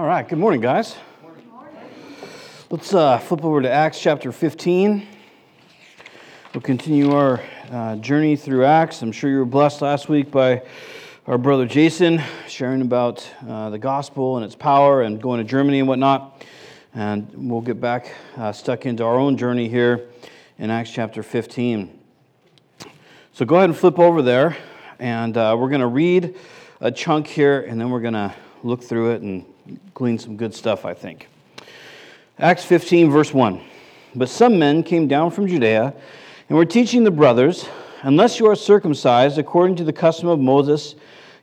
All right, good morning, guys. Let's uh, flip over to Acts chapter 15. We'll continue our uh, journey through Acts. I'm sure you were blessed last week by our brother Jason sharing about uh, the gospel and its power and going to Germany and whatnot. And we'll get back uh, stuck into our own journey here in Acts chapter 15. So go ahead and flip over there, and uh, we're going to read a chunk here, and then we're going to look through it and glean some good stuff, I think. Acts 15, verse 1. But some men came down from Judea and were teaching the brothers, Unless you are circumcised according to the custom of Moses,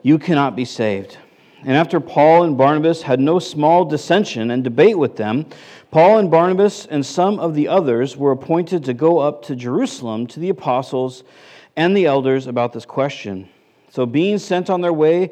you cannot be saved. And after Paul and Barnabas had no small dissension and debate with them, Paul and Barnabas and some of the others were appointed to go up to Jerusalem to the apostles and the elders about this question. So, being sent on their way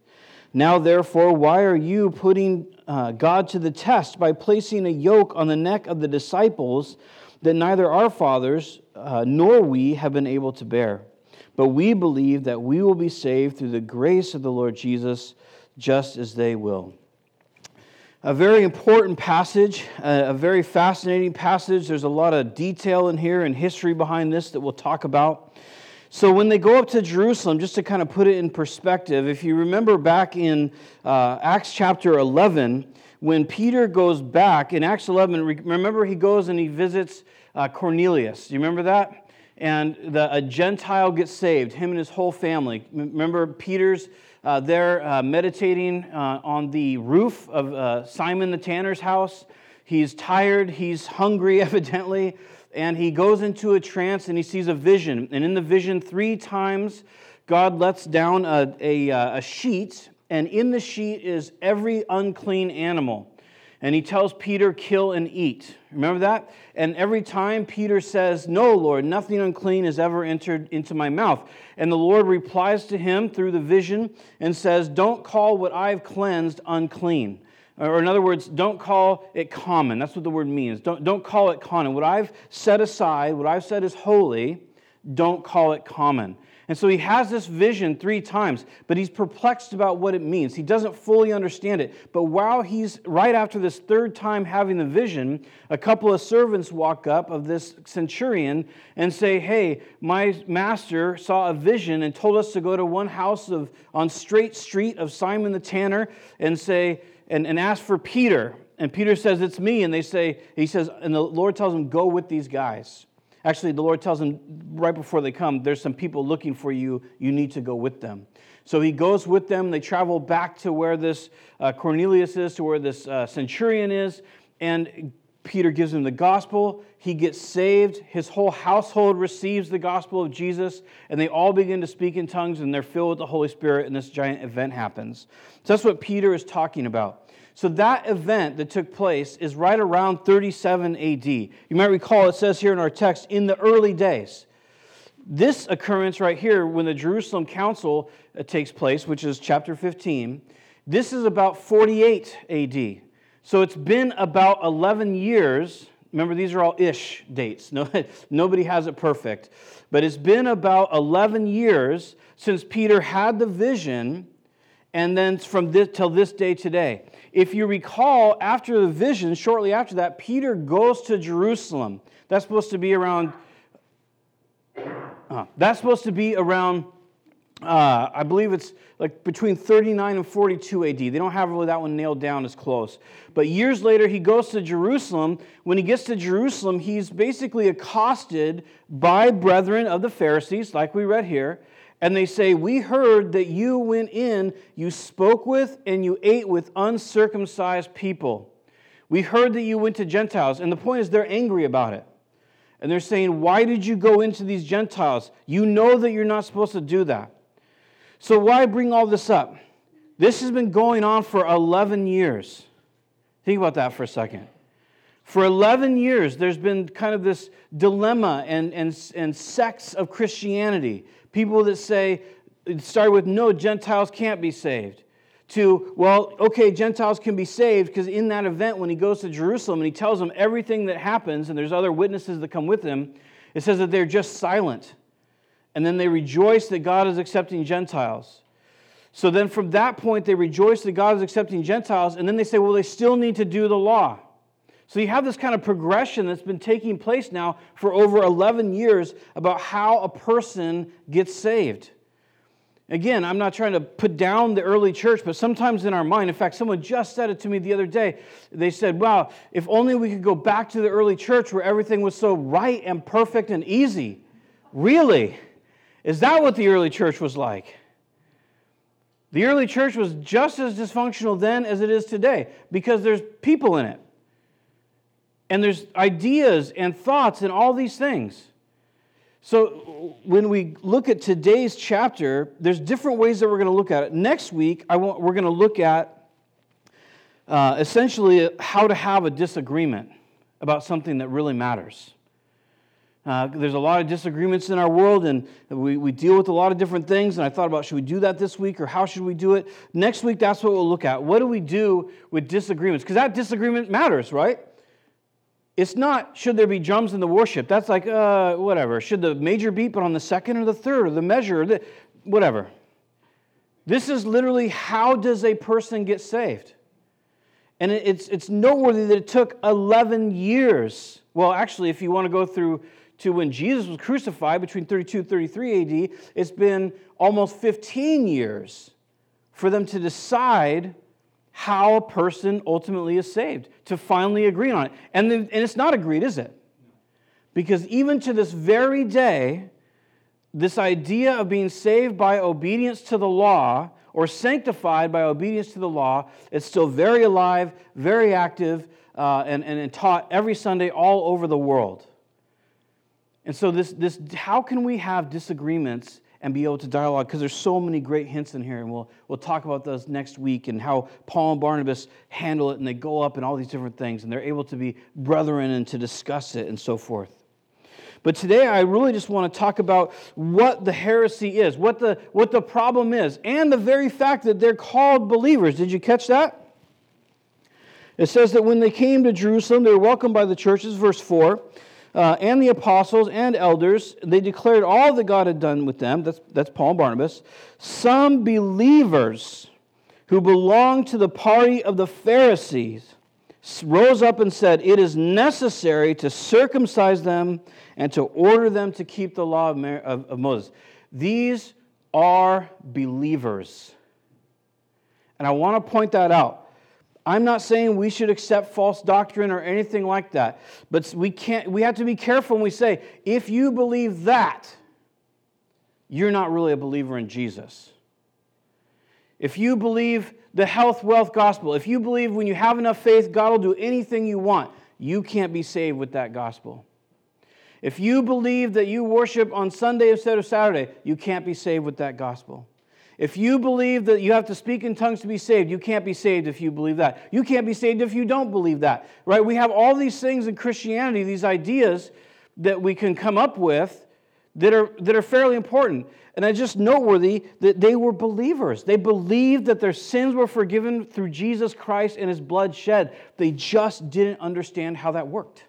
Now, therefore, why are you putting uh, God to the test by placing a yoke on the neck of the disciples that neither our fathers uh, nor we have been able to bear? But we believe that we will be saved through the grace of the Lord Jesus, just as they will. A very important passage, a very fascinating passage. There's a lot of detail in here and history behind this that we'll talk about. So, when they go up to Jerusalem, just to kind of put it in perspective, if you remember back in uh, Acts chapter 11, when Peter goes back in Acts 11, remember he goes and he visits uh, Cornelius. Do you remember that? And the, a Gentile gets saved, him and his whole family. Remember Peter's uh, there uh, meditating uh, on the roof of uh, Simon the tanner's house. He's tired, he's hungry, evidently, and he goes into a trance and he sees a vision. And in the vision, three times, God lets down a, a, uh, a sheet, and in the sheet is every unclean animal and he tells Peter, kill and eat. Remember that? And every time Peter says, No, Lord, nothing unclean has ever entered into my mouth. And the Lord replies to him through the vision and says, Don't call what I've cleansed unclean. Or, in other words, don't call it common. That's what the word means. Don't, don't call it common. What I've set aside, what I've said is holy, don't call it common. And so he has this vision three times, but he's perplexed about what it means. He doesn't fully understand it. But while he's right after this third time having the vision, a couple of servants walk up of this centurion and say, Hey, my master saw a vision and told us to go to one house of, on Straight Street of Simon the Tanner and say, and, and ask for Peter. And Peter says, It's me. And they say, He says, and the Lord tells him, Go with these guys. Actually, the Lord tells him right before they come, there's some people looking for you. You need to go with them. So he goes with them. They travel back to where this uh, Cornelius is, to where this uh, centurion is. And Peter gives him the gospel. He gets saved. His whole household receives the gospel of Jesus. And they all begin to speak in tongues and they're filled with the Holy Spirit. And this giant event happens. So that's what Peter is talking about. So that event that took place is right around 37 AD. You might recall it says here in our text, in the early days. This occurrence right here, when the Jerusalem Council uh, takes place, which is chapter 15, this is about 48 AD. So it's been about 11 years. Remember, these are all ish dates. No, nobody has it perfect. But it's been about 11 years since Peter had the vision, and then from this till this day today. If you recall, after the vision, shortly after that, Peter goes to Jerusalem. That's supposed to be around. Uh, that's supposed to be around uh, I believe it's like between 39 and 42 AD. They don't have really that one nailed down as close. But years later, he goes to Jerusalem. When he gets to Jerusalem, he's basically accosted by brethren of the Pharisees, like we read here. And they say, We heard that you went in, you spoke with, and you ate with uncircumcised people. We heard that you went to Gentiles. And the point is, they're angry about it. And they're saying, Why did you go into these Gentiles? You know that you're not supposed to do that. So, why bring all this up? This has been going on for 11 years. Think about that for a second. For 11 years, there's been kind of this dilemma and, and, and sects of Christianity. People that say, it started with, no, Gentiles can't be saved, to, well, okay, Gentiles can be saved, because in that event, when he goes to Jerusalem and he tells them everything that happens, and there's other witnesses that come with him, it says that they're just silent and then they rejoice that God is accepting Gentiles. So then from that point, they rejoice that God is accepting Gentiles, and then they say, well, they still need to do the law. So you have this kind of progression that's been taking place now for over 11 years about how a person gets saved. Again, I'm not trying to put down the early church, but sometimes in our mind, in fact, someone just said it to me the other day. They said, Wow, if only we could go back to the early church where everything was so right and perfect and easy. Really? Is that what the early church was like? The early church was just as dysfunctional then as it is today because there's people in it. And there's ideas and thoughts and all these things. So when we look at today's chapter, there's different ways that we're going to look at it. Next week, I want, we're going to look at uh, essentially how to have a disagreement about something that really matters. Uh, there's a lot of disagreements in our world, and we, we deal with a lot of different things. And I thought about should we do that this week or how should we do it? Next week, that's what we'll look at. What do we do with disagreements? Because that disagreement matters, right? It's not should there be drums in the worship. That's like, uh, whatever. Should the major beat, but on the second or the third or the measure, or the, whatever. This is literally how does a person get saved? And it's, it's noteworthy that it took 11 years. Well, actually, if you want to go through to when Jesus was crucified between 32 and 33 AD, it's been almost 15 years for them to decide how a person ultimately is saved, to finally agree on it. And, and it's not agreed, is it? Because even to this very day, this idea of being saved by obedience to the law or sanctified by obedience to the law is still very alive, very active, uh, and, and taught every Sunday all over the world. And so, this, this, how can we have disagreements and be able to dialogue? Because there's so many great hints in here, and we'll, we'll talk about those next week and how Paul and Barnabas handle it, and they go up and all these different things, and they're able to be brethren and to discuss it and so forth. But today, I really just want to talk about what the heresy is, what the, what the problem is, and the very fact that they're called believers. Did you catch that? It says that when they came to Jerusalem, they were welcomed by the churches, verse 4 uh, and the apostles and elders, they declared all that God had done with them. That's, that's Paul and Barnabas. Some believers who belonged to the party of the Pharisees rose up and said, It is necessary to circumcise them and to order them to keep the law of, of, of Moses. These are believers. And I want to point that out I'm not saying we should accept false doctrine or anything like that, but we can't we have to be careful when we say if you believe that you're not really a believer in Jesus. If you believe the health wealth gospel, if you believe when you have enough faith God will do anything you want, you can't be saved with that gospel. If you believe that you worship on Sunday instead of Saturday, you can't be saved with that gospel. If you believe that you have to speak in tongues to be saved, you can't be saved if you believe that. You can't be saved if you don't believe that, right? We have all these things in Christianity, these ideas that we can come up with that are, that are fairly important. And it's just noteworthy that they were believers. They believed that their sins were forgiven through Jesus Christ and his blood shed. They just didn't understand how that worked.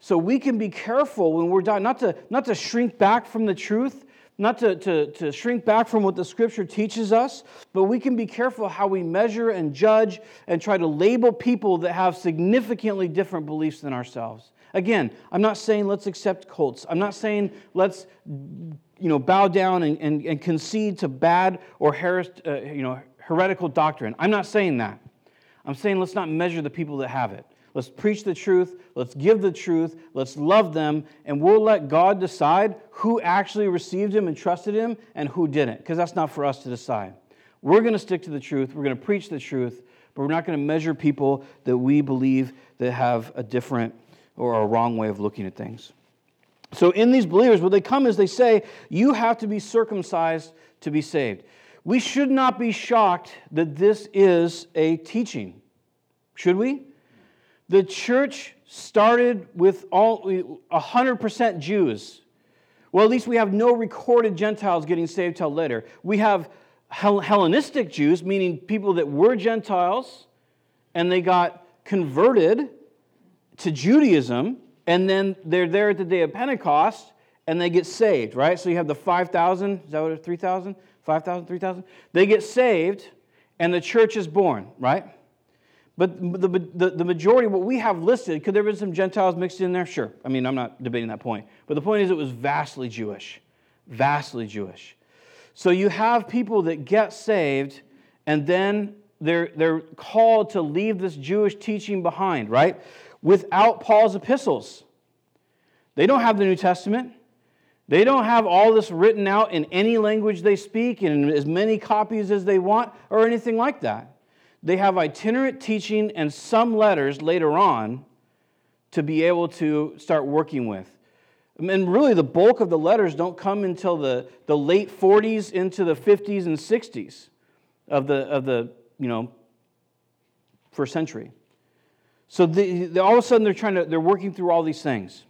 So we can be careful when we're dying, not to, not to shrink back from the truth, not to, to, to shrink back from what the scripture teaches us, but we can be careful how we measure and judge and try to label people that have significantly different beliefs than ourselves. Again, I'm not saying let's accept cults. I'm not saying let's you know, bow down and, and, and concede to bad or heres, uh, you know, heretical doctrine. I'm not saying that. I'm saying let's not measure the people that have it. Let's preach the truth. Let's give the truth. Let's love them. And we'll let God decide who actually received Him and trusted Him and who didn't, because that's not for us to decide. We're going to stick to the truth. We're going to preach the truth, but we're not going to measure people that we believe that have a different or a wrong way of looking at things. So, in these believers, what they come is they say, You have to be circumcised to be saved. We should not be shocked that this is a teaching. Should we? The church started with all 100% Jews. Well, at least we have no recorded Gentiles getting saved till later. We have Hellenistic Jews, meaning people that were Gentiles and they got converted to Judaism, and then they're there at the day of Pentecost and they get saved, right? So you have the 5,000, is that what it 3,000? 5,000, 3,000? They get saved and the church is born, right? But the, the, the majority, what we have listed, could there have been some Gentiles mixed in there? Sure. I mean, I'm not debating that point. But the point is, it was vastly Jewish. Vastly Jewish. So you have people that get saved, and then they're, they're called to leave this Jewish teaching behind, right? Without Paul's epistles. They don't have the New Testament. They don't have all this written out in any language they speak, in as many copies as they want, or anything like that. They have itinerant teaching and some letters later on to be able to start working with. And really, the bulk of the letters don't come until the, the late 40s into the 50s and 60s of the, of the you know, first century. So the, the, all of a sudden, they're trying to, they're working through all these things.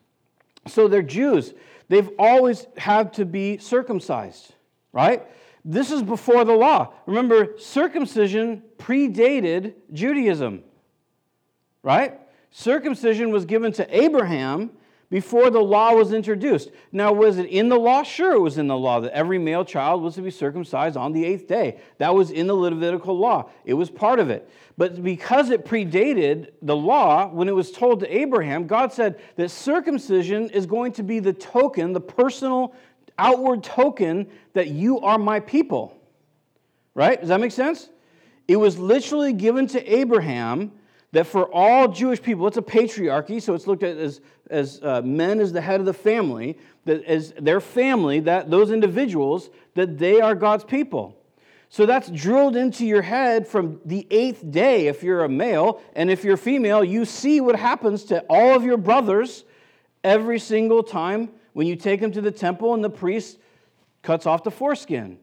So they're Jews. They've always had to be circumcised, right? This is before the law. Remember, circumcision predated Judaism, right? Circumcision was given to Abraham before the law was introduced. Now, was it in the law? Sure, it was in the law that every male child was to be circumcised on the eighth day. That was in the Levitical law, it was part of it. But because it predated the law, when it was told to Abraham, God said that circumcision is going to be the token, the personal outward token that you are my people. Right? Does that make sense? It was literally given to Abraham that for all Jewish people, it's a patriarchy, so it's looked at as, as uh, men as the head of the family, that as their family, that those individuals, that they are God's people. So that's drilled into your head from the eighth day if you're a male, and if you're female, you see what happens to all of your brothers every single time when you take them to the temple and the priest cuts off the foreskin.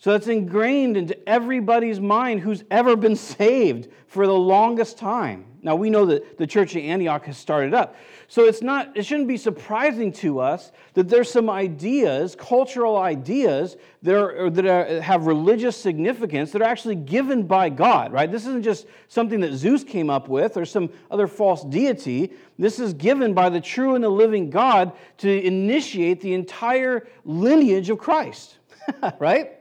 So that's ingrained into everybody's mind who's ever been saved for the longest time. Now we know that the church of Antioch has started up. So it's not it shouldn't be surprising to us that there's some ideas, cultural ideas that are, that are, have religious significance that are actually given by God, right? This isn't just something that Zeus came up with or some other false deity. This is given by the true and the living God to initiate the entire lineage of Christ, right?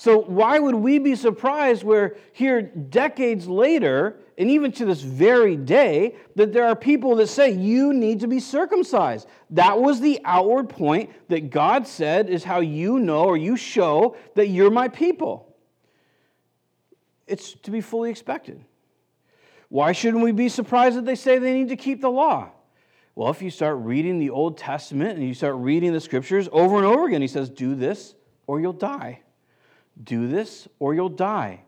So, why would we be surprised where here decades later, and even to this very day, that there are people that say you need to be circumcised? That was the outward point that God said is how you know or you show that you're my people. It's to be fully expected. Why shouldn't we be surprised that they say they need to keep the law? Well, if you start reading the Old Testament and you start reading the scriptures over and over again, he says, Do this or you'll die. Do this or you'll die.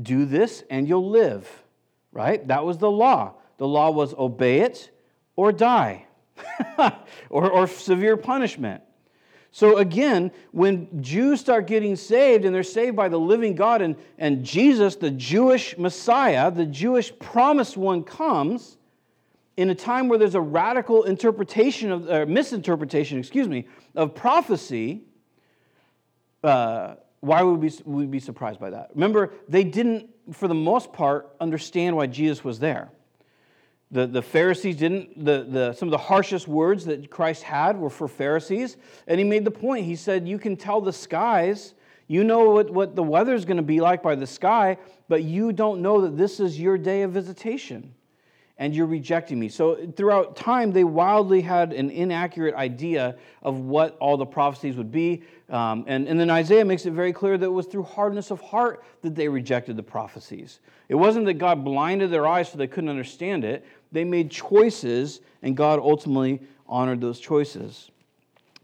Do this and you'll live. Right? That was the law. The law was obey it or die, or, or severe punishment. So again, when Jews start getting saved and they're saved by the living God and, and Jesus, the Jewish Messiah, the Jewish promised one, comes in a time where there's a radical interpretation of, or misinterpretation, excuse me, of prophecy, uh, why would we, be surprised by that? Remember, they didn't, for the most part, understand why Jesus was there. The, the Pharisees didn't, the, the, some of the harshest words that Christ had were for Pharisees. And he made the point. He said, You can tell the skies, you know what, what the weather's going to be like by the sky, but you don't know that this is your day of visitation and you're rejecting me. So throughout time, they wildly had an inaccurate idea of what all the prophecies would be. Um, and, and then Isaiah makes it very clear that it was through hardness of heart that they rejected the prophecies. It wasn't that God blinded their eyes so they couldn't understand it. They made choices, and God ultimately honored those choices.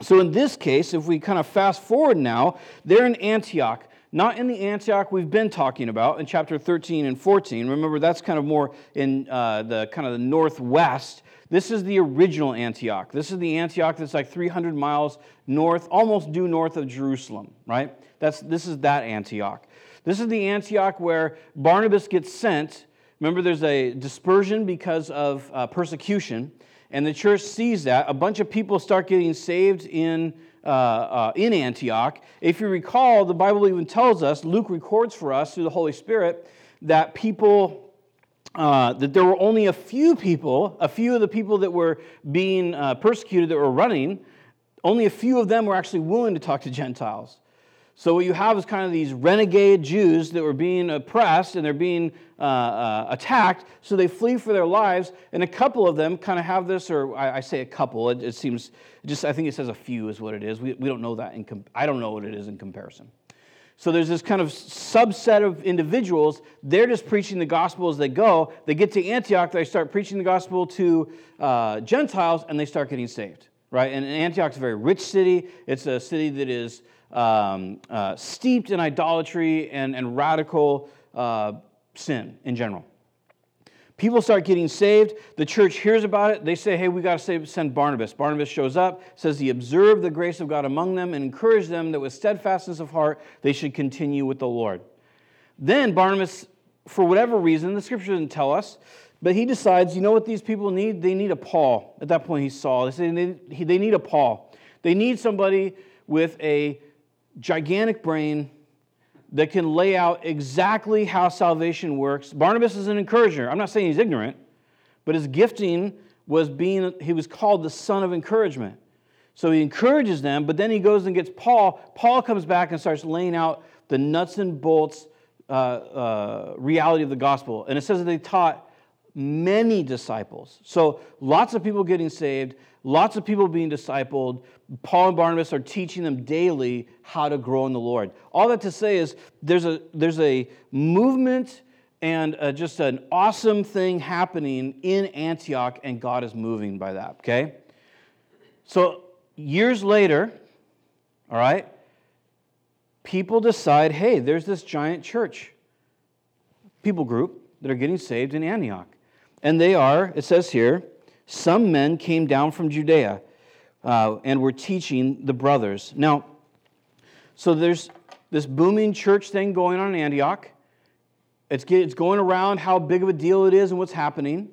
So in this case, if we kind of fast forward now, they're in Antioch not in the Antioch we've been talking about in chapter 13 and 14. Remember, that's kind of more in uh, the kind of the northwest. This is the original Antioch. This is the Antioch that's like 300 miles north, almost due north of Jerusalem, right? That's, this is that Antioch. This is the Antioch where Barnabas gets sent. Remember, there's a dispersion because of uh, persecution, and the church sees that. A bunch of people start getting saved in uh, uh, in Antioch. If you recall, the Bible even tells us, Luke records for us through the Holy Spirit, that people, uh, that there were only a few people, a few of the people that were being uh, persecuted that were running, only a few of them were actually willing to talk to Gentiles. So what you have is kind of these renegade Jews that were being oppressed and they're being uh, uh, attacked, so they flee for their lives. And a couple of them kind of have this, or I, I say a couple. It, it, seems just I think it says a few is what it is. We, we don't know that. In I don't know what it is in comparison. So there's this kind of subset of individuals. They're just preaching the gospel as they go. They get to Antioch, they start preaching the gospel to uh, Gentiles, and they start getting saved. Right? And Antioch's a very rich city. It's a city that is um, uh, steeped in idolatry and, and radical uh, sin in general. People start getting saved. The church hears about it. They say, hey, we got to send Barnabas. Barnabas shows up, says he observed the grace of God among them and encouraged them that with steadfastness of heart they should continue with the Lord. Then Barnabas, for whatever reason, the scripture doesn't tell us, but he decides, you know what these people need? They need a Paul. At that point, he saw. They say they need a Paul. They need somebody with a gigantic brain that can lay out exactly how salvation works. Barnabas is an encourager. I'm not saying he's ignorant, but his gifting was being, he was called the son of encouragement. So he encourages them, but then he goes and gets Paul. Paul comes back and starts laying out the nuts and bolts uh, uh, reality of the gospel. And it says that they taught many disciples. So lots of people getting saved, lots of people being discipled. Paul and Barnabas are teaching them daily how to grow in the Lord. All that to say is there's a, there's a movement and just an awesome thing happening in Antioch, and God is moving by that, okay? So years later, all right, people decide hey, there's this giant church, people group that are getting saved in Antioch. And they are, it says here, some men came down from Judea uh, and were teaching the brothers. Now, so there's this booming church thing going on in Antioch. It's, it's going around how big of a deal it is and what's happening.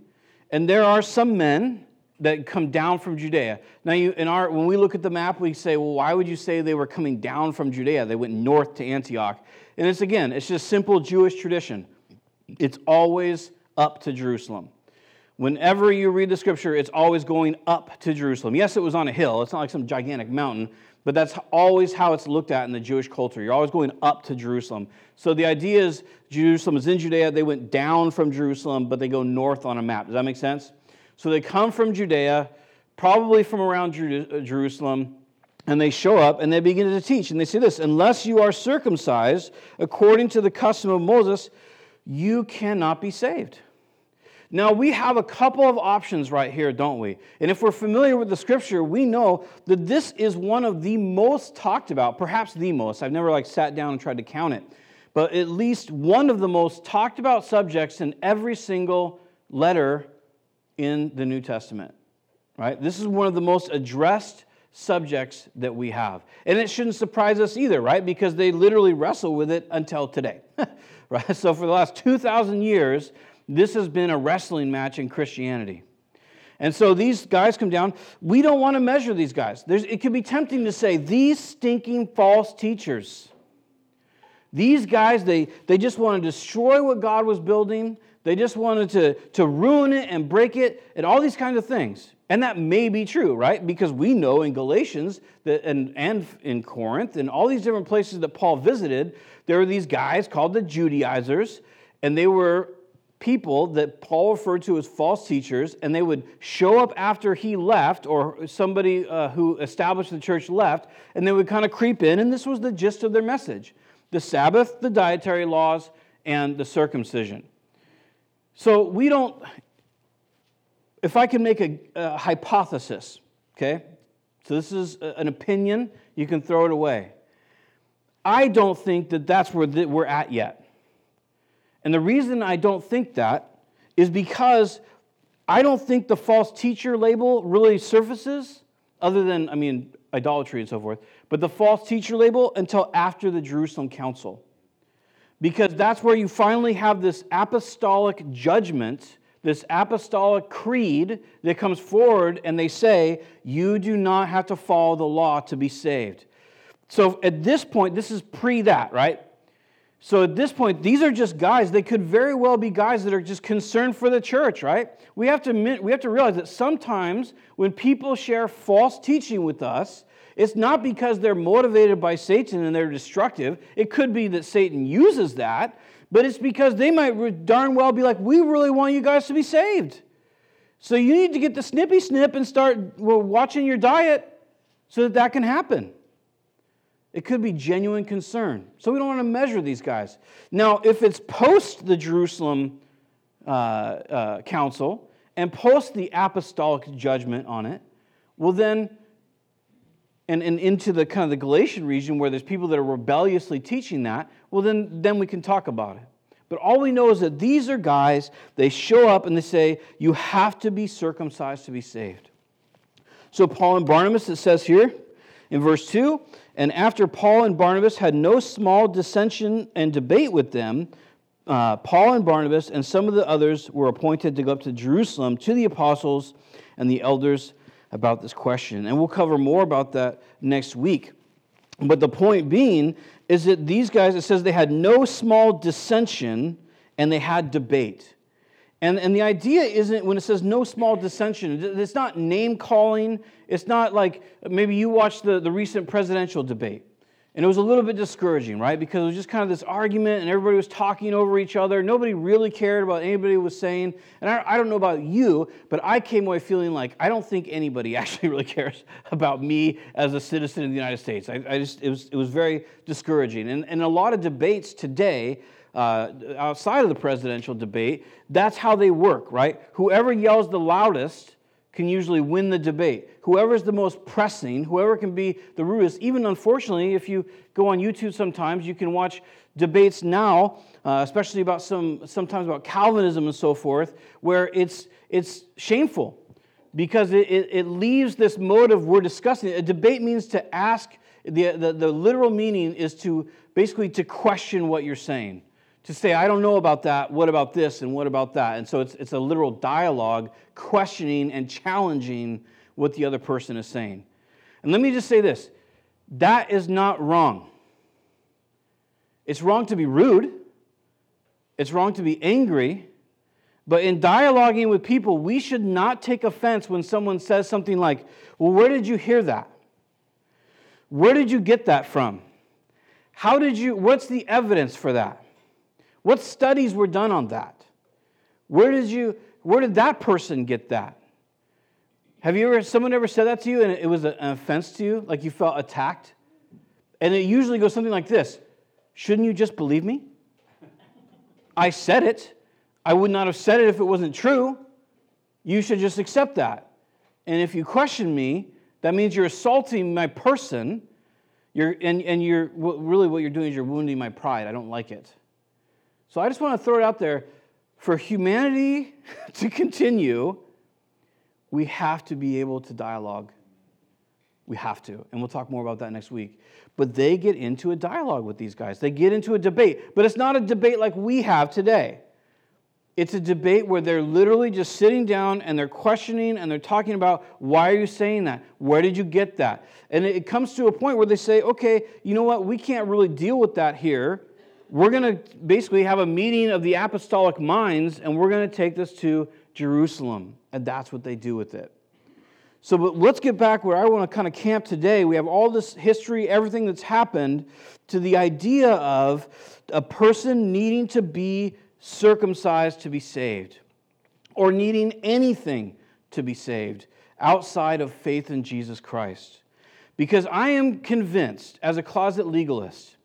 And there are some men that come down from Judea. Now, you, in our, when we look at the map, we say, well, why would you say they were coming down from Judea? They went north to Antioch. And it's again, it's just simple Jewish tradition. It's always up to Jerusalem. Whenever you read the scripture, it's always going up to Jerusalem. Yes, it was on a hill, it's not like some gigantic mountain, but that's always how it's looked at in the Jewish culture. You're always going up to Jerusalem. So the idea is Jerusalem is in Judea, they went down from Jerusalem, but they go north on a map. Does that make sense? So they come from Judea, probably from around uh, Jerusalem, and they show up and they begin to teach. And they say this unless you are circumcised according to the custom of Moses, you cannot be saved. Now, we have a couple of options right here, don't we? And if we're familiar with the scripture, we know that this is one of the most talked about, perhaps the most. I've never like sat down and tried to count it, but at least one of the most talked about subjects in every single letter in the New Testament. Right? This is one of the most addressed subjects that we have. And it shouldn't surprise us either, right? Because they literally wrestle with it until today. right? So for the last 2,000 years, this has been a wrestling match in Christianity. And so these guys come down. We don't want to measure these guys. There's, it could be tempting to say, these stinking false teachers. These guys, they, they just want to destroy what God was building. They just wanted to, to ruin it and break it and all these kinds of things. And that may be true, right? Because we know in Galatians that, and, and in Corinth and all these different places that Paul visited, there were these guys called the Judaizers, and they were people that Paul referred to as false teachers, and they would show up after he left, or somebody uh, who established the church left, and they would kind of creep in, and this was the gist of their message the Sabbath, the dietary laws, and the circumcision. So we don't, if I can make a, a hypothesis, okay? So this is an opinion, you can throw it away. I don't think that that's where we're at yet. And the reason I don't think that is because I don't think the false teacher label really surfaces, other than, I mean, idolatry and so forth, but the false teacher label until after the Jerusalem Council. Because that's where you finally have this apostolic judgment, this apostolic creed that comes forward, and they say, You do not have to follow the law to be saved. So at this point, this is pre that, right? So at this point, these are just guys. They could very well be guys that are just concerned for the church, right? We have to, we have to realize that sometimes when people share false teaching with us, it's not because they're motivated by Satan and they're destructive. It could be that Satan uses that, but it's because they might darn well be like, we really want you guys to be saved. So you need to get the snippy snip and start watching your diet so that that can happen. It could be genuine concern. So we don't want to measure these guys. Now, if it's post the Jerusalem uh, uh, council and post the apostolic judgment on it, well, then, and, and into the kind of the Galatian region where there's people that are rebelliously teaching that, well, then, then we can talk about it. But all we know is that these are guys, they show up and they say, You have to be circumcised to be saved. So, Paul and Barnabas, it says here in verse 2 and after Paul and Barnabas had no small dissension and debate with them, uh, Paul and Barnabas and some of the others were appointed to go up to Jerusalem to the apostles and the elders about this question. And we'll cover more about that next week. But the point being is that these guys, it says they had no small dissension and they had debate. And, and the idea isn't when it says no small dissension, it's not name calling. It's not like maybe you watched the, the recent presidential debate. And it was a little bit discouraging, right? Because it was just kind of this argument and everybody was talking over each other. Nobody really cared about anybody was saying. And I, I don't know about you, but I came away feeling like I don't think anybody actually really cares about me as a citizen of the United States. I, I just, it was, it was very discouraging. And, and a lot of debates today uh, outside of the presidential debate, that's how they work, right? Whoever yells the loudest can usually win the debate. Whoever's the most pressing, whoever can be the rudest, even unfortunately, if you go on YouTube sometimes, you can watch debates now, uh, especially about some, sometimes about Calvinism and so forth, where it's, it's shameful because it, it, it leaves this motive we're discussing. A debate means to ask, the, the, the literal meaning is to basically to question what you're saying to say, I don't know about that, what about this, and what about that? And so it's, it's a literal dialogue questioning and challenging what the other person is saying. And let me just say this that is not wrong. It's wrong to be rude, it's wrong to be angry, but in dialoguing with people, we should not take offense when someone says something like, Well, where did you hear that? Where did you get that from? How did you, what's the evidence for that? What studies were done on that? Where did you where did that person get that? Have you ever someone ever said that to you and it was an offense to you, like you felt attacked? And it usually goes something like this: Shouldn't you just believe me? I said it. I would not have said it if it wasn't true. You should just accept that. And if you question me, that means you're assaulting my person. You're, and, and you're really what you're doing is you're wounding my pride. I don't like it. So I just want to throw it out there for humanity to continue, we have to be able to dialogue. We have to. And we'll talk more about that next week. But they get into a dialogue with these guys, they get into a debate. But it's not a debate like we have today. It's a debate where they're literally just sitting down and they're questioning and they're talking about why are you saying that? Where did you get that? And it comes to a point where they say, okay, you know what? We can't really deal with that here we're going to basically have a meeting of the apostolic minds and we're going to take this to Jerusalem. And that's what they do with it. So, but let's get back where I want to kind of camp today. We have all this history, everything that's happened, to the idea of a person needing to be circumcised to be saved, or needing anything to be saved outside of faith in Jesus Christ. Because I am convinced, as a closet legalist,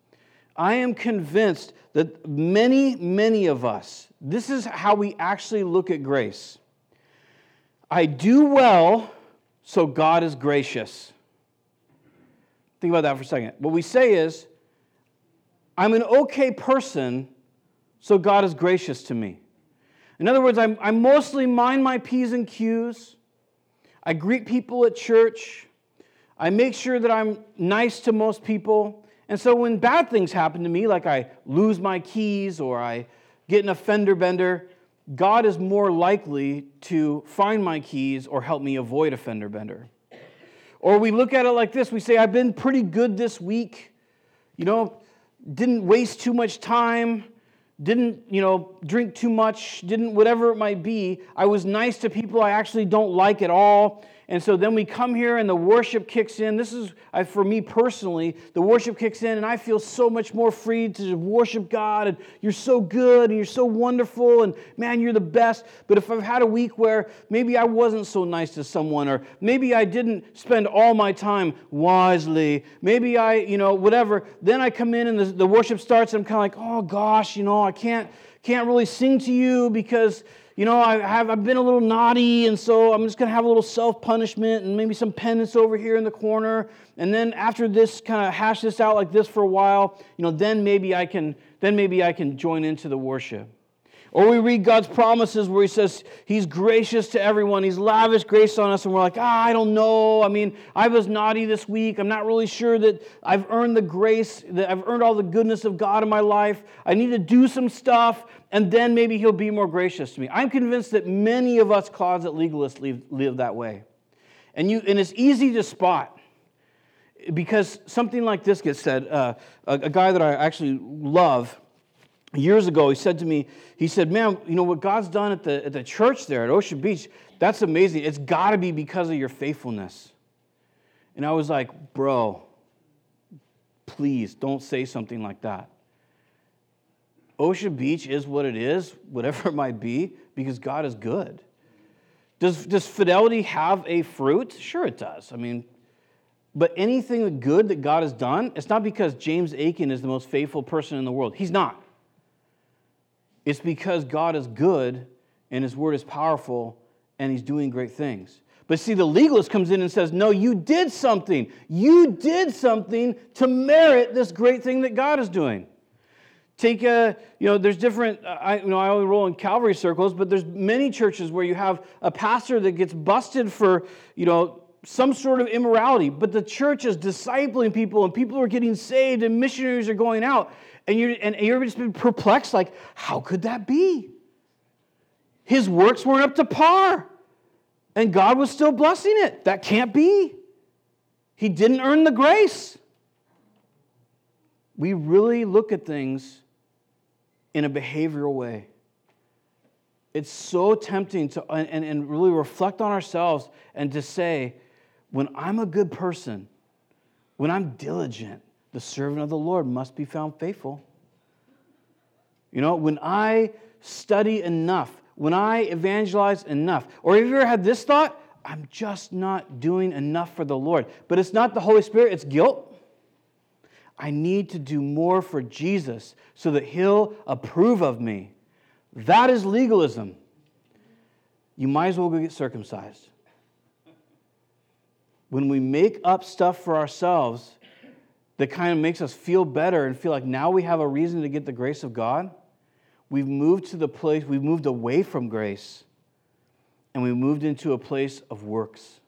I am convinced that many, many of us, this is how we actually look at grace. I do well, so God is gracious. Think about that for a second. What we say is, I'm an okay person, so God is gracious to me. In other words, I'm, I mostly mind my P's and Q's. I greet people at church. I make sure that I'm nice to most people. And so when bad things happen to me, like I lose my keys or I get an fender bender, God is more likely to find my keys or help me avoid a fender bender. Or we look at it like this we say, I've been pretty good this week, you know, didn't waste too much time, didn't, you know, drink too much, didn't whatever it might be. I was nice to people I actually don't like at all. And so then we come here and the worship kicks in. This is, for me personally, the worship kicks in and I feel so much more free to worship God. And you're so good and you're so wonderful and man, you're the best. But if I've had a week where maybe I wasn't so nice to someone or maybe I didn't spend all my time wisely, maybe I, you know, whatever, then I come in and the, the worship starts and I'm kind of like, oh gosh, you know, I can't, can't really sing to you because you know, I have, I've been a little naughty, and so I'm just going to have a little self punishment and maybe some penance over here in the corner. And then after this, kind of hash this out like this for a while, you know, then maybe I can, then maybe I can join into the worship. Or we read God's promises where He says He's gracious to everyone, He's lavish grace on us, and we're like, ah, I don't know. I mean, I was naughty this week. I'm not really sure that I've earned the grace, that I've earned all the goodness of God in my life. I need to do some stuff, and then maybe He'll be more gracious to me. I'm convinced that many of us closet legalists live, live that way. And, you, and it's easy to spot because something like this gets said. Uh, a, a guy that I actually love years ago, he said to me, he said, man, you know what God's done at the, at the church there at Ocean Beach, that's amazing. It's got to be because of your faithfulness. And I was like, bro, please don't say something like that. Ocean Beach is what it is, whatever it might be, because God is good. Does, does fidelity have a fruit? Sure, it does. I mean, but anything good that God has done, it's not because James Aiken is the most faithful person in the world. He's not. It's because God is good and His word is powerful and He's doing great things. But see, the legalist comes in and says, No, you did something. You did something to merit this great thing that God is doing. Take a, you know, there's different, I, you know, I only roll in Calvary circles, but there's many churches where you have a pastor that gets busted for, you know, some sort of immorality, but the church is discipling people and people are getting saved and missionaries are going out. And you're, and you're just been perplexed, like, how could that be? His works weren't up to par, and God was still blessing it. That can't be. He didn't earn the grace. We really look at things in a behavioral way. It's so tempting to and, and really reflect on ourselves and to say, when I'm a good person, when I'm diligent, the servant of the Lord must be found faithful. You know, when I study enough, when I evangelize enough, or have you ever had this thought? I'm just not doing enough for the Lord. But it's not the Holy Spirit, it's guilt. I need to do more for Jesus so that He'll approve of me. That is legalism. You might as well go get circumcised. When we make up stuff for ourselves that kind of makes us feel better and feel like now we have a reason to get the grace of God, we've moved to the place, we've moved away from grace and we moved into a place of works.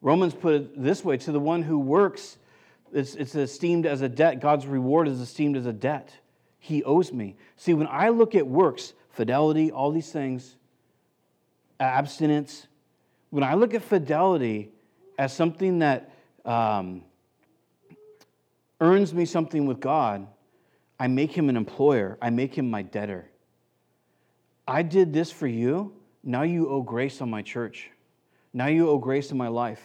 Romans put it this way to the one who works, it's, it's esteemed as a debt. God's reward is esteemed as a debt. He owes me. See, when I look at works, fidelity, all these things, abstinence, when I look at fidelity as something that um, earns me something with God, I make him an employer, I make him my debtor. I did this for you, now you owe grace on my church. Now you owe grace in my life.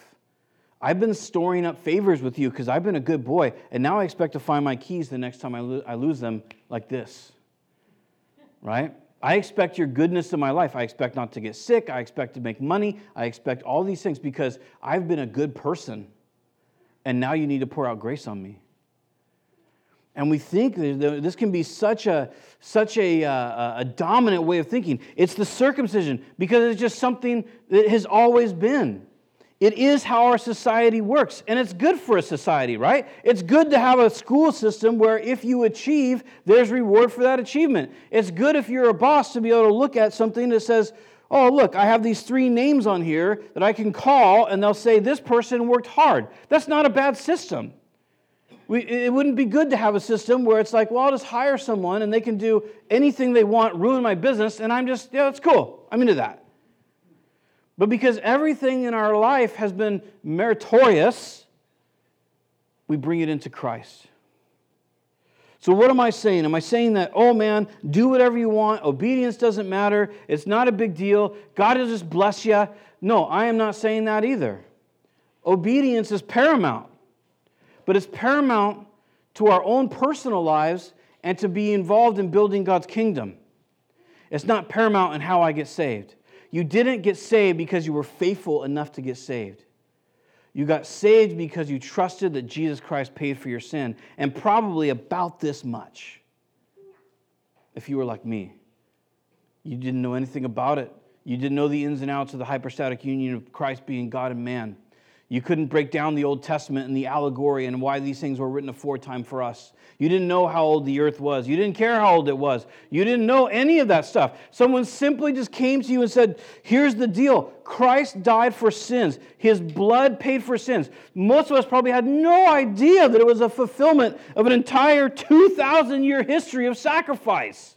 I've been storing up favors with you because I've been a good boy, and now I expect to find my keys the next time I, lo- I lose them like this. Right? I expect your goodness in my life. I expect not to get sick. I expect to make money. I expect all these things because I've been a good person. And now you need to pour out grace on me. And we think this can be such a, such a, uh, a dominant way of thinking. It's the circumcision because it's just something that has always been. It is how our society works, and it's good for a society, right? It's good to have a school system where if you achieve, there's reward for that achievement. It's good if you're a boss to be able to look at something that says, oh, look, I have these three names on here that I can call, and they'll say, this person worked hard. That's not a bad system. We, it wouldn't be good to have a system where it's like, well, I'll just hire someone and they can do anything they want, ruin my business, and I'm just, yeah, it's cool. I'm into that. But because everything in our life has been meritorious, we bring it into Christ. So, what am I saying? Am I saying that, oh man, do whatever you want, obedience doesn't matter, it's not a big deal, God will just bless you? No, I am not saying that either. Obedience is paramount but it's paramount to our own personal lives and to be involved in building God's kingdom. It's not paramount in how I get saved. You didn't get saved because you were faithful enough to get saved. You got saved because you trusted that Jesus Christ paid for your sin, and probably about this much. If you were like me, you didn't know anything about it. You didn't know the ins and outs of the hypostatic union of Christ being God and man. You couldn't break down the Old Testament and the allegory and why these things were written aforetime for us. You didn't know how old the earth was. You didn't care how old it was. You didn't know any of that stuff. Someone simply just came to you and said, Here's the deal Christ died for sins, His blood paid for sins. Most of us probably had no idea that it was a fulfillment of an entire 2,000 year history of sacrifice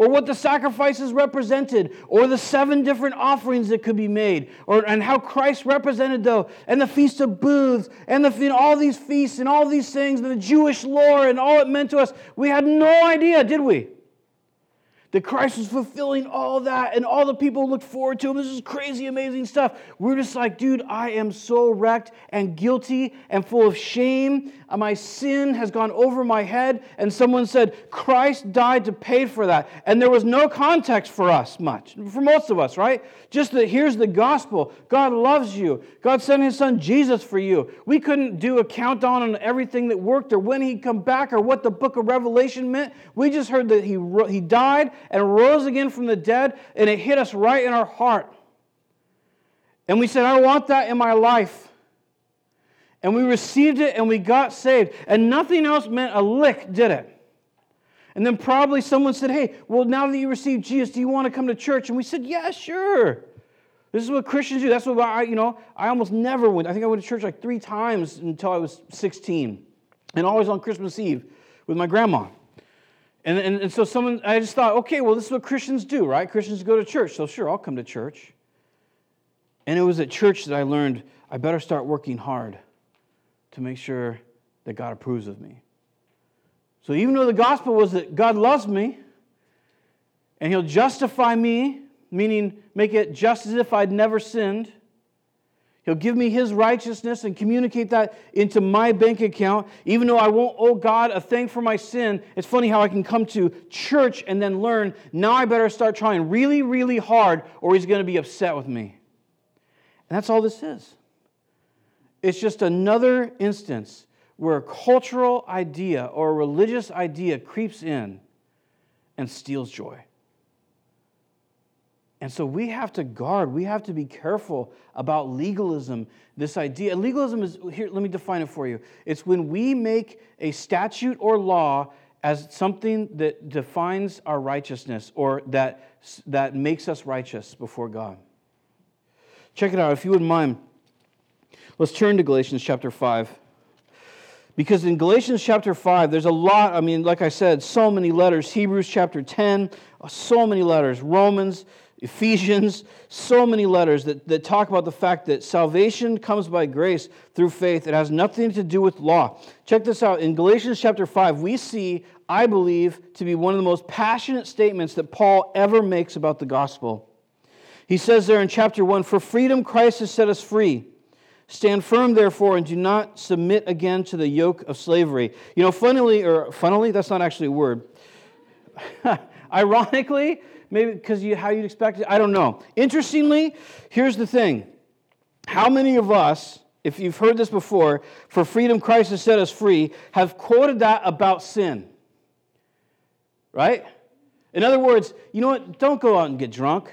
or what the sacrifices represented, or the seven different offerings that could be made, or and how Christ represented though, and the feast of booths, and the know, all these feasts and all these things, and the Jewish lore and all it meant to us. We had no idea, did we? that Christ was fulfilling all that and all the people looked forward to him. This is crazy, amazing stuff. We're just like, dude, I am so wrecked and guilty and full of shame. Uh, my sin has gone over my head. And someone said, Christ died to pay for that. And there was no context for us much, for most of us, right? Just that here's the gospel God loves you. God sent his son Jesus for you. We couldn't do a countdown on everything that worked or when he'd come back or what the book of Revelation meant. We just heard that he, he died and rose again from the dead, and it hit us right in our heart. And we said, I want that in my life. And we received it and we got saved. And nothing else meant a lick, did it? And then probably someone said, Hey, well, now that you received Jesus, do you want to come to church? And we said, Yeah, sure. This is what Christians do. That's what I, you know, I almost never went. I think I went to church like three times until I was 16, and always on Christmas Eve with my grandma. And, and, and so someone, I just thought, okay, well, this is what Christians do, right? Christians go to church. So sure, I'll come to church. And it was at church that I learned I better start working hard to make sure that God approves of me. So even though the gospel was that God loves me and He'll justify me, meaning make it just as if I'd never sinned, He'll give me His righteousness and communicate that into my bank account. Even though I won't owe God a thing for my sin, it's funny how I can come to church and then learn now I better start trying really, really hard or He's going to be upset with me. And that's all this is. It's just another instance where a cultural idea or a religious idea creeps in and steals joy. And so we have to guard, we have to be careful about legalism, this idea. And legalism is, here, let me define it for you. It's when we make a statute or law as something that defines our righteousness or that, that makes us righteous before God. Check it out, if you wouldn't mind. Let's turn to Galatians chapter 5. Because in Galatians chapter 5, there's a lot, I mean, like I said, so many letters. Hebrews chapter 10, uh, so many letters. Romans, Ephesians, so many letters that, that talk about the fact that salvation comes by grace through faith. It has nothing to do with law. Check this out. In Galatians chapter 5, we see, I believe, to be one of the most passionate statements that Paul ever makes about the gospel. He says there in chapter 1 For freedom Christ has set us free. Stand firm, therefore, and do not submit again to the yoke of slavery. You know, funnily, or funnily, that's not actually a word. Ironically, maybe because you, how you'd expect it, I don't know. Interestingly, here's the thing how many of us, if you've heard this before, for freedom Christ has set us free, have quoted that about sin? Right? In other words, you know what? Don't go out and get drunk.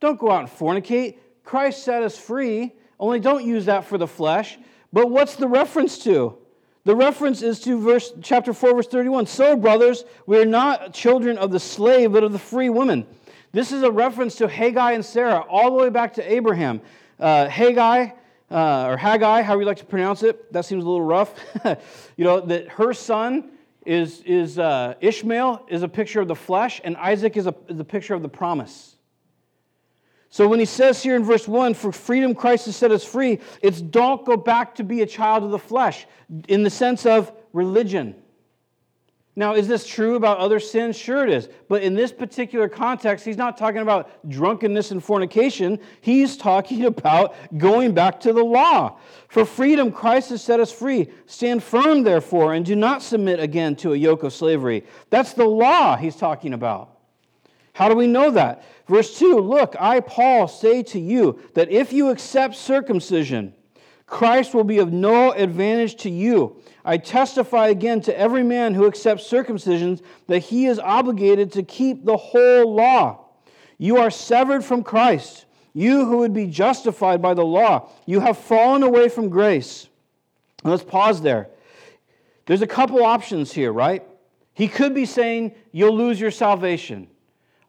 Don't go out and fornicate. Christ set us free. Only don't use that for the flesh. But what's the reference to? The reference is to verse chapter 4 verse 31. So brothers, we are not children of the slave but of the free woman. This is a reference to Hagar and Sarah all the way back to Abraham. Uh, Hagar uh, or Hagar, however you like to pronounce it, that seems a little rough. you know that her son is is uh, Ishmael is a picture of the flesh, and Isaac is a, is a picture of the promise. So when he says here in verse 1, for freedom Christ has set us free, it's don't go back to be a child of the flesh in the sense of religion. Now, is this true about other sins? Sure it is. But in this particular context, he's not talking about drunkenness and fornication. He's talking about going back to the law. For freedom, Christ has set us free. Stand firm, therefore, and do not submit again to a yoke of slavery. That's the law he's talking about. How do we know that? Verse 2 Look, I, Paul, say to you that if you accept circumcision, Christ will be of no advantage to you. I testify again to every man who accepts circumcision that he is obligated to keep the whole law. You are severed from Christ. You who would be justified by the law, you have fallen away from grace. Let's pause there. There's a couple options here, right? He could be saying, You'll lose your salvation.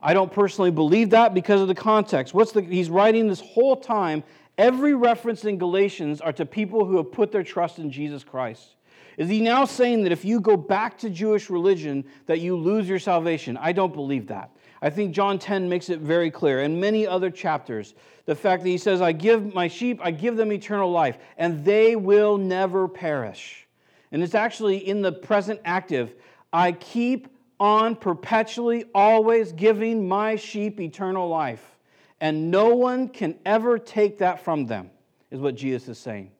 I don't personally believe that because of the context. What's the, he's writing this whole time, every reference in Galatians are to people who have put their trust in Jesus Christ. Is he now saying that if you go back to Jewish religion that you lose your salvation? I don't believe that. I think John 10 makes it very clear, and many other chapters. The fact that he says, I give my sheep, I give them eternal life, and they will never perish. And it's actually in the present active, I keep on perpetually, always giving my sheep eternal life. And no one can ever take that from them, is what Jesus is saying.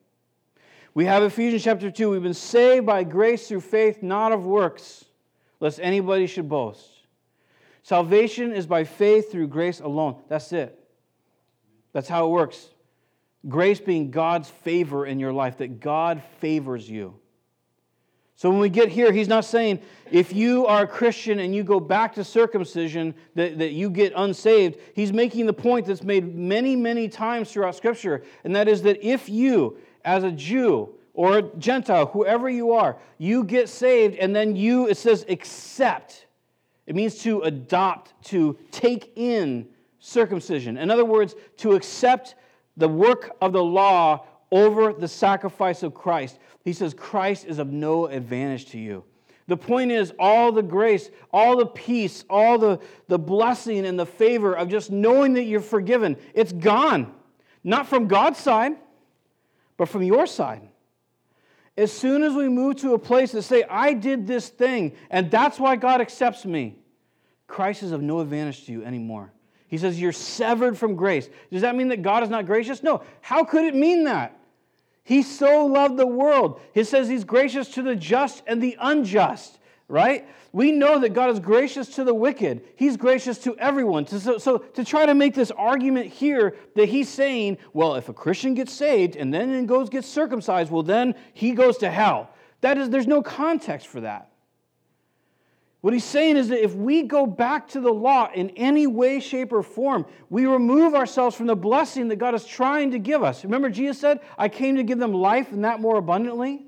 We have Ephesians chapter 2. We've been saved by grace through faith, not of works, lest anybody should boast. Salvation is by faith through grace alone. That's it. That's how it works. Grace being God's favor in your life, that God favors you. So when we get here, he's not saying if you are a Christian and you go back to circumcision that, that you get unsaved. He's making the point that's made many, many times throughout Scripture, and that is that if you, as a Jew or a Gentile, whoever you are, you get saved and then you, it says, accept. It means to adopt, to take in circumcision. In other words, to accept the work of the law over the sacrifice of Christ. He says, Christ is of no advantage to you. The point is, all the grace, all the peace, all the, the blessing and the favor of just knowing that you're forgiven, it's gone. Not from God's side, but from your side. As soon as we move to a place that say, I did this thing, and that's why God accepts me, Christ is of no advantage to you anymore. He says, You're severed from grace. Does that mean that God is not gracious? No. How could it mean that? He so loved the world. He says he's gracious to the just and the unjust, right? We know that God is gracious to the wicked. He's gracious to everyone. So, so to try to make this argument here that he's saying, well, if a Christian gets saved and then goes gets circumcised, well, then he goes to hell. That is, there's no context for that. What he's saying is that if we go back to the law in any way, shape, or form, we remove ourselves from the blessing that God is trying to give us. Remember, Jesus said, I came to give them life and that more abundantly?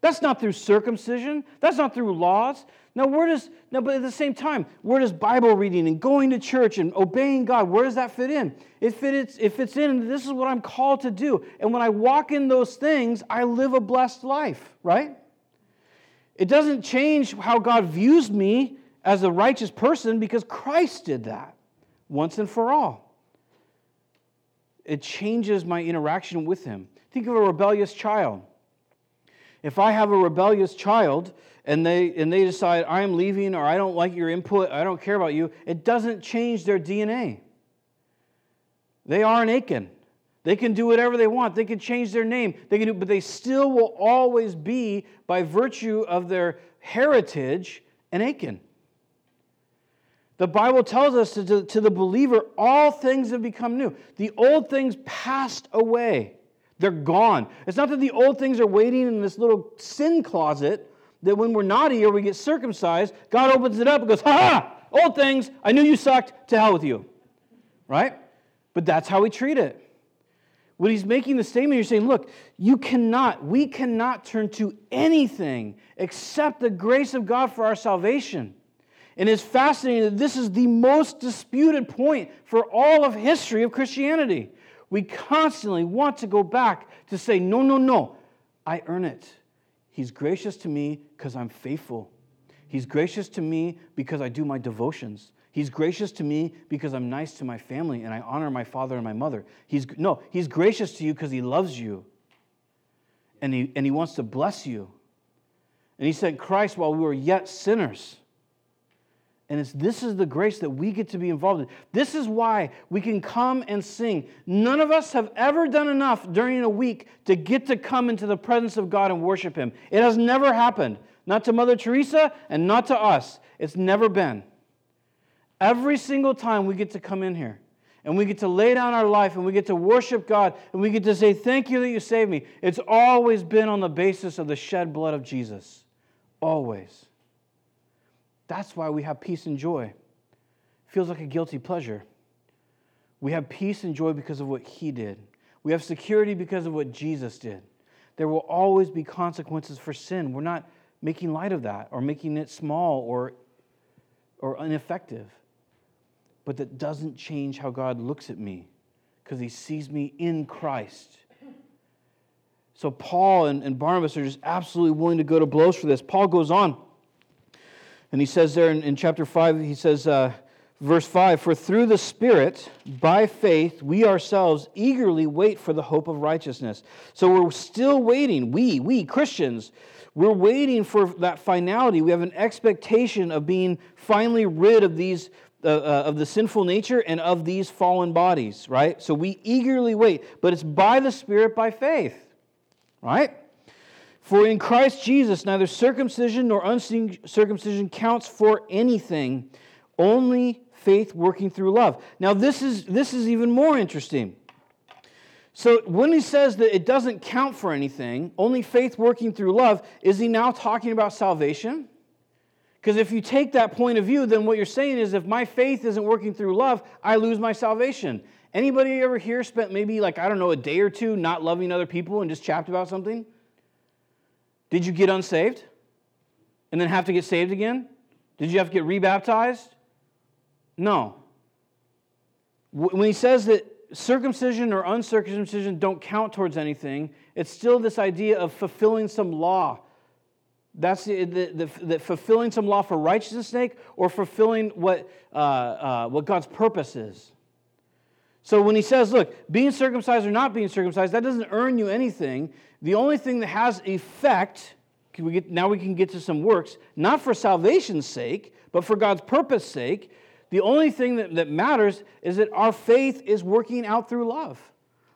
That's not through circumcision. That's not through laws. Now, where does, now, but at the same time, where does Bible reading and going to church and obeying God, where does that fit in? It fits, it fits in, this is what I'm called to do. And when I walk in those things, I live a blessed life, right? It doesn't change how God views me as a righteous person because Christ did that. once and for all. It changes my interaction with him. Think of a rebellious child. If I have a rebellious child and they, and they decide, I'm leaving or I don't like your input, I don't care about you, it doesn't change their DNA. They are an Achan. They can do whatever they want. They can change their name. They can do, but they still will always be, by virtue of their heritage, an Achan. The Bible tells us to, to the believer, all things have become new. The old things passed away. They're gone. It's not that the old things are waiting in this little sin closet that when we're naughty or we get circumcised, God opens it up and goes, ha, old things, I knew you sucked, to hell with you. Right? But that's how we treat it. When he's making the statement, you're saying, look, you cannot, we cannot turn to anything except the grace of God for our salvation. And it's fascinating that this is the most disputed point for all of history of Christianity. We constantly want to go back to say, no, no, no, I earn it. He's gracious to me because I'm faithful. He's gracious to me because I do my devotions. He's gracious to me because I'm nice to my family and I honor my father and my mother. He's, no, he's gracious to you because he loves you and he, and he wants to bless you. And he sent Christ while we were yet sinners. And it's, this is the grace that we get to be involved in. This is why we can come and sing. None of us have ever done enough during a week to get to come into the presence of God and worship Him. It has never happened. Not to Mother Teresa and not to us. It's never been. Every single time we get to come in here and we get to lay down our life and we get to worship God and we get to say, Thank you that you saved me, it's always been on the basis of the shed blood of Jesus. Always. That's why we have peace and joy. It feels like a guilty pleasure. We have peace and joy because of what He did. We have security because of what Jesus did. There will always be consequences for sin. We're not making light of that or making it small or, or ineffective but that doesn't change how God looks at me because he sees me in Christ. So Paul and, and, Barnabas are just absolutely willing to go to blows for this. Paul goes on and he says there in, in chapter 5, he says, uh, verse 5 For through the Spirit, by faith, we ourselves eagerly wait for the hope of righteousness. So we're still waiting. We, we Christians, we're waiting for that finality. We have an expectation of being finally rid of these uh, uh, of the sinful nature and of these fallen bodies, right? So we eagerly wait, but it's by the Spirit, by faith, right? For in Christ Jesus, neither circumcision nor uncircumcision counts for anything, only faith working through love. Now, this is, this is even more interesting. So, when he says that it doesn't count for anything, only faith working through love, is he now talking about salvation? Because if you take that point of view, then what you're saying is if my faith isn't working through love, I lose my salvation. Anybody ever here spent maybe like, I don't know, a day or two not loving other people and just chapped about something? Did you get unsaved? And then have to get saved again? Did you have to get rebaptized? No. When he says that circumcision or uncircumcision don't count towards anything, it's still this idea of fulfilling some law that's the, the, the, the, fulfilling some law for righteousness' sake or fulfilling what, uh, uh, what God's purpose is. So when he says, look, being circumcised or not being circumcised, that doesn't earn you anything. The only thing that has effect, we get, now we can get to some works, not for salvation's sake, but for God's purpose sake. The only thing that, that matters is that our faith is working out through love.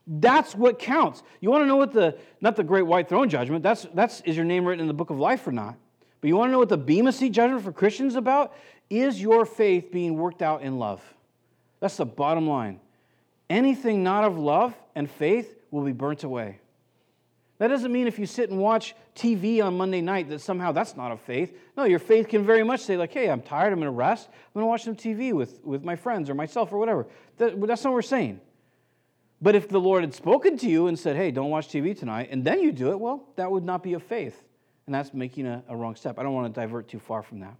That's what counts. You want to know what the, not the great white throne judgment, that's, that's is your name written in the book of life or not? But you want to know what the Bema Seat judgment for Christians is about? Is your faith being worked out in love? That's the bottom line. Anything not of love and faith will be burnt away. That doesn't mean if you sit and watch TV on Monday night that somehow that's not of faith. No, your faith can very much say, like, hey, I'm tired, I'm going to rest, I'm going to watch some TV with, with my friends or myself or whatever. That, that's not what we're saying. But if the Lord had spoken to you and said, hey, don't watch TV tonight, and then you do it, well, that would not be a faith. And that's making a, a wrong step. I don't want to divert too far from that.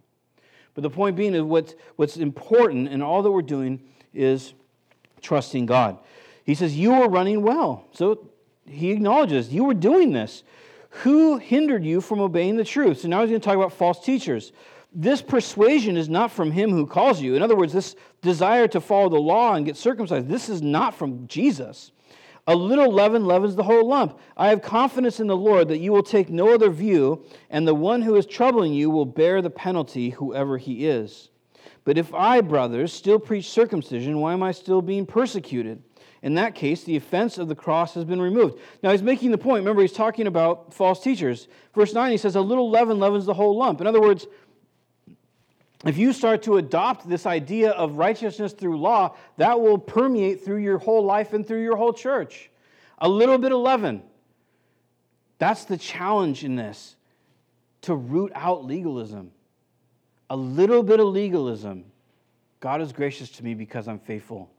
But the point being is what's, what's important in all that we're doing is trusting God. He says, You are running well. So he acknowledges, You were doing this. Who hindered you from obeying the truth? So now he's going to talk about false teachers. This persuasion is not from him who calls you. In other words, this desire to follow the law and get circumcised, this is not from Jesus. A little leaven leavens the whole lump. I have confidence in the Lord that you will take no other view, and the one who is troubling you will bear the penalty, whoever he is. But if I, brothers, still preach circumcision, why am I still being persecuted? In that case, the offense of the cross has been removed. Now, he's making the point. Remember, he's talking about false teachers. Verse 9, he says, A little leaven leavens the whole lump. In other words, if you start to adopt this idea of righteousness through law, that will permeate through your whole life and through your whole church. A little bit of leaven. That's the challenge in this to root out legalism a little bit of legalism, God is gracious to me because I'm faithful.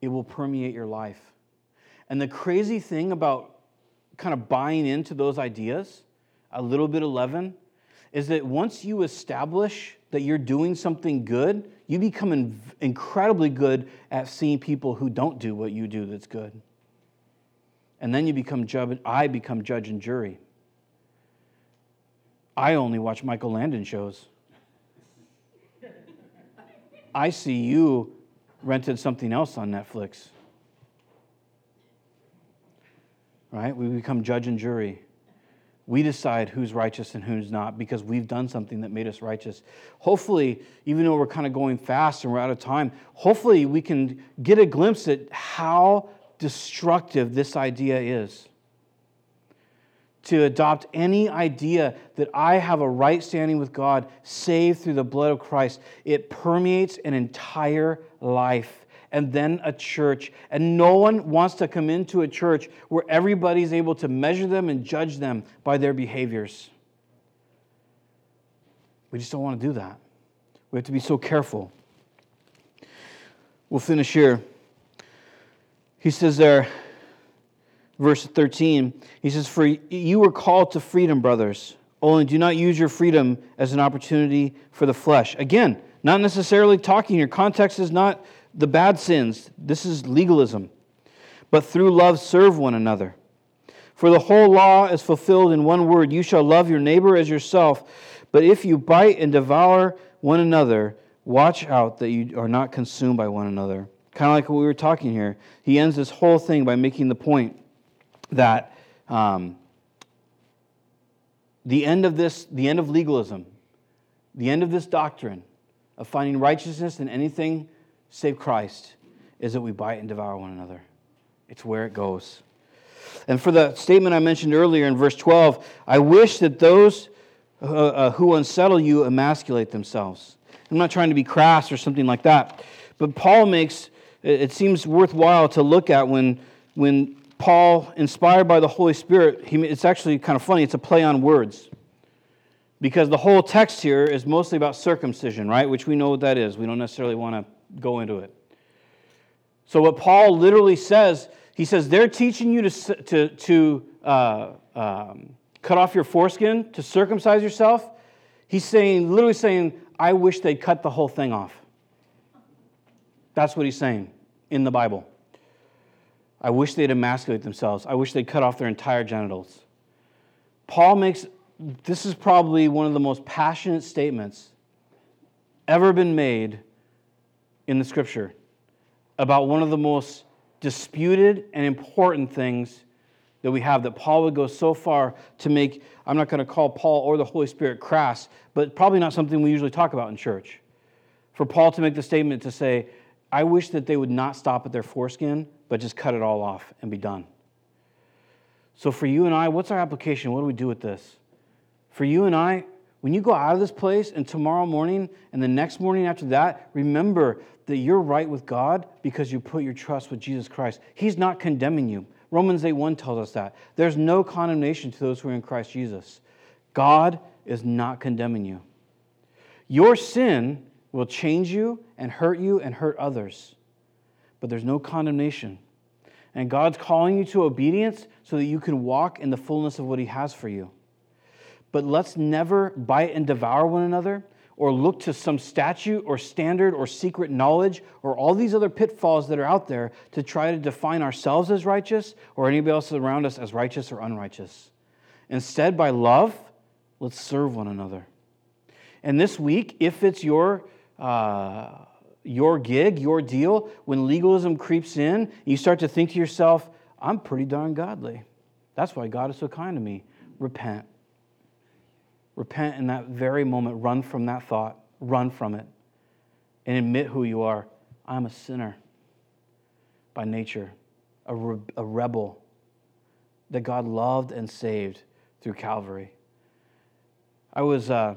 It will permeate your life. And the crazy thing about kind of buying into those ideas, a little bit of leaven, is that once you establish that you're doing something good, you become incredibly good at seeing people who don't do what you do that's good. And then you become judge, I become judge and jury. I only watch Michael Landon shows. I see you rented something else on Netflix. Right? We become judge and jury. We decide who's righteous and who's not because we've done something that made us righteous. Hopefully, even though we're kind of going fast and we're out of time, hopefully we can get a glimpse at how destructive this idea is to adopt any idea that I have a right standing with God saved through the blood of Christ. It permeates an entire life and then a church. And no one wants to come into a church where everybody's able to measure them and judge them by their behaviors. We just don't want to do that. We have to be so careful. We'll finish here. He says there, verse 13, he says, For you were called to freedom, brothers. Only do not use your freedom as an opportunity for the flesh. Again, not necessarily talking here. Context is not the bad sins, this is legalism. But through love, serve one another. For the whole law is fulfilled in one word you shall love your neighbor as yourself. But if you bite and devour one another, watch out that you are not consumed by one another. Kind of like what we were talking here. He ends this whole thing by making the point that um, the end of this, the end of legalism, the end of this doctrine of finding righteousness in anything save Christ is that we bite and devour one another. It's where it goes. And for the statement I mentioned earlier in verse 12, I wish that those uh, uh, who unsettle you emasculate themselves. I'm not trying to be crass or something like that, but Paul makes it seems worthwhile to look at when, when Paul, inspired by the Holy Spirit, he, it's actually kind of funny, it's a play on words. Because the whole text here is mostly about circumcision, right? Which we know what that is. We don't necessarily want to go into it. So, what Paul literally says, he says, they're teaching you to, to, to uh, um, cut off your foreskin, to circumcise yourself. He's saying, literally saying, I wish they'd cut the whole thing off. That's what he's saying in the Bible. I wish they'd emasculate themselves. I wish they'd cut off their entire genitals. Paul makes this is probably one of the most passionate statements ever been made in the scripture about one of the most disputed and important things that we have that Paul would go so far to make, I'm not going to call Paul or the Holy Spirit crass, but probably not something we usually talk about in church. For Paul to make the statement to say, I wish that they would not stop at their foreskin, but just cut it all off and be done. So, for you and I, what's our application? What do we do with this? For you and I, when you go out of this place and tomorrow morning and the next morning after that, remember that you're right with God because you put your trust with Jesus Christ. He's not condemning you. Romans 8 1 tells us that. There's no condemnation to those who are in Christ Jesus. God is not condemning you. Your sin will change you and hurt you and hurt others but there's no condemnation. And God's calling you to obedience so that you can walk in the fullness of what He has for you. But let's never bite and devour one another or look to some statute or standard or secret knowledge or all these other pitfalls that are out there to try to define ourselves as righteous or anybody else around us as righteous or unrighteous. Instead, by love, let's serve one another. And this week, if it's your, uh, your gig, your deal, when legalism creeps in, you start to think to yourself, I'm pretty darn godly. That's why God is so kind to me. Repent. Repent in that very moment. Run from that thought. Run from it. And admit who you are. I'm a sinner by nature, a, re- a rebel that God loved and saved through Calvary. I was, uh,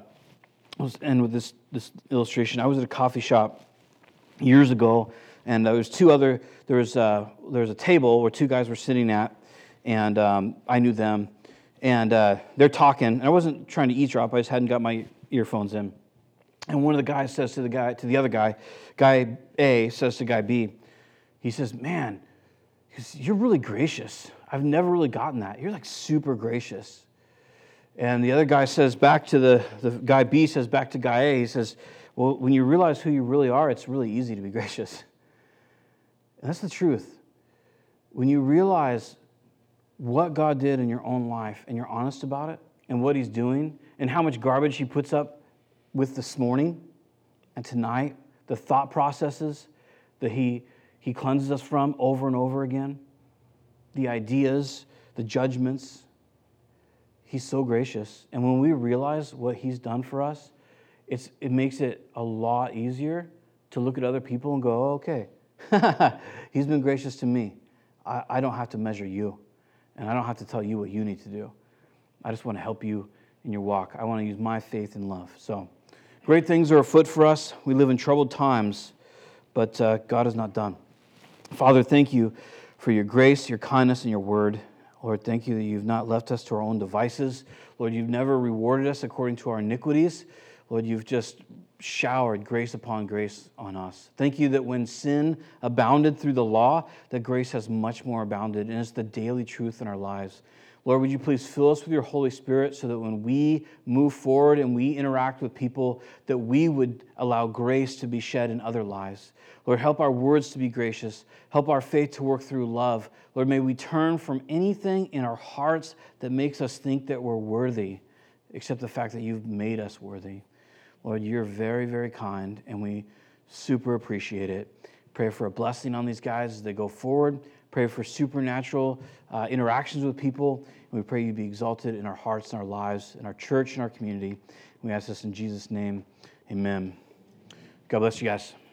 I was end with this, this illustration. I was at a coffee shop years ago, and there was two other. There was uh, there was a table where two guys were sitting at, and um, I knew them, and uh, they're talking. And I wasn't trying to eavesdrop. I just hadn't got my earphones in. And one of the guys says to the guy to the other guy, guy A says to guy B, he says, "Man, you're really gracious. I've never really gotten that. You're like super gracious." And the other guy says back to the, the guy B says back to guy A, he says, Well, when you realize who you really are, it's really easy to be gracious. And that's the truth. When you realize what God did in your own life and you're honest about it and what He's doing and how much garbage He puts up with this morning and tonight, the thought processes that He, he cleanses us from over and over again, the ideas, the judgments, He's so gracious. And when we realize what He's done for us, it's, it makes it a lot easier to look at other people and go, oh, okay, He's been gracious to me. I, I don't have to measure you, and I don't have to tell you what you need to do. I just want to help you in your walk. I want to use my faith and love. So, great things are afoot for us. We live in troubled times, but uh, God is not done. Father, thank you for your grace, your kindness, and your word. Lord, thank you that you've not left us to our own devices. Lord, you've never rewarded us according to our iniquities. Lord, you've just showered grace upon grace on us. Thank you that when sin abounded through the law, that grace has much more abounded, and it's the daily truth in our lives. Lord, would you please fill us with your Holy Spirit so that when we move forward and we interact with people, that we would allow grace to be shed in other lives. Lord, help our words to be gracious. Help our faith to work through love. Lord, may we turn from anything in our hearts that makes us think that we're worthy, except the fact that you've made us worthy. Lord, you're very, very kind, and we super appreciate it. Pray for a blessing on these guys as they go forward. Pray for supernatural uh, interactions with people. And we pray you be exalted in our hearts and our lives, in our church and our community. We ask this in Jesus' name. Amen. God bless you guys.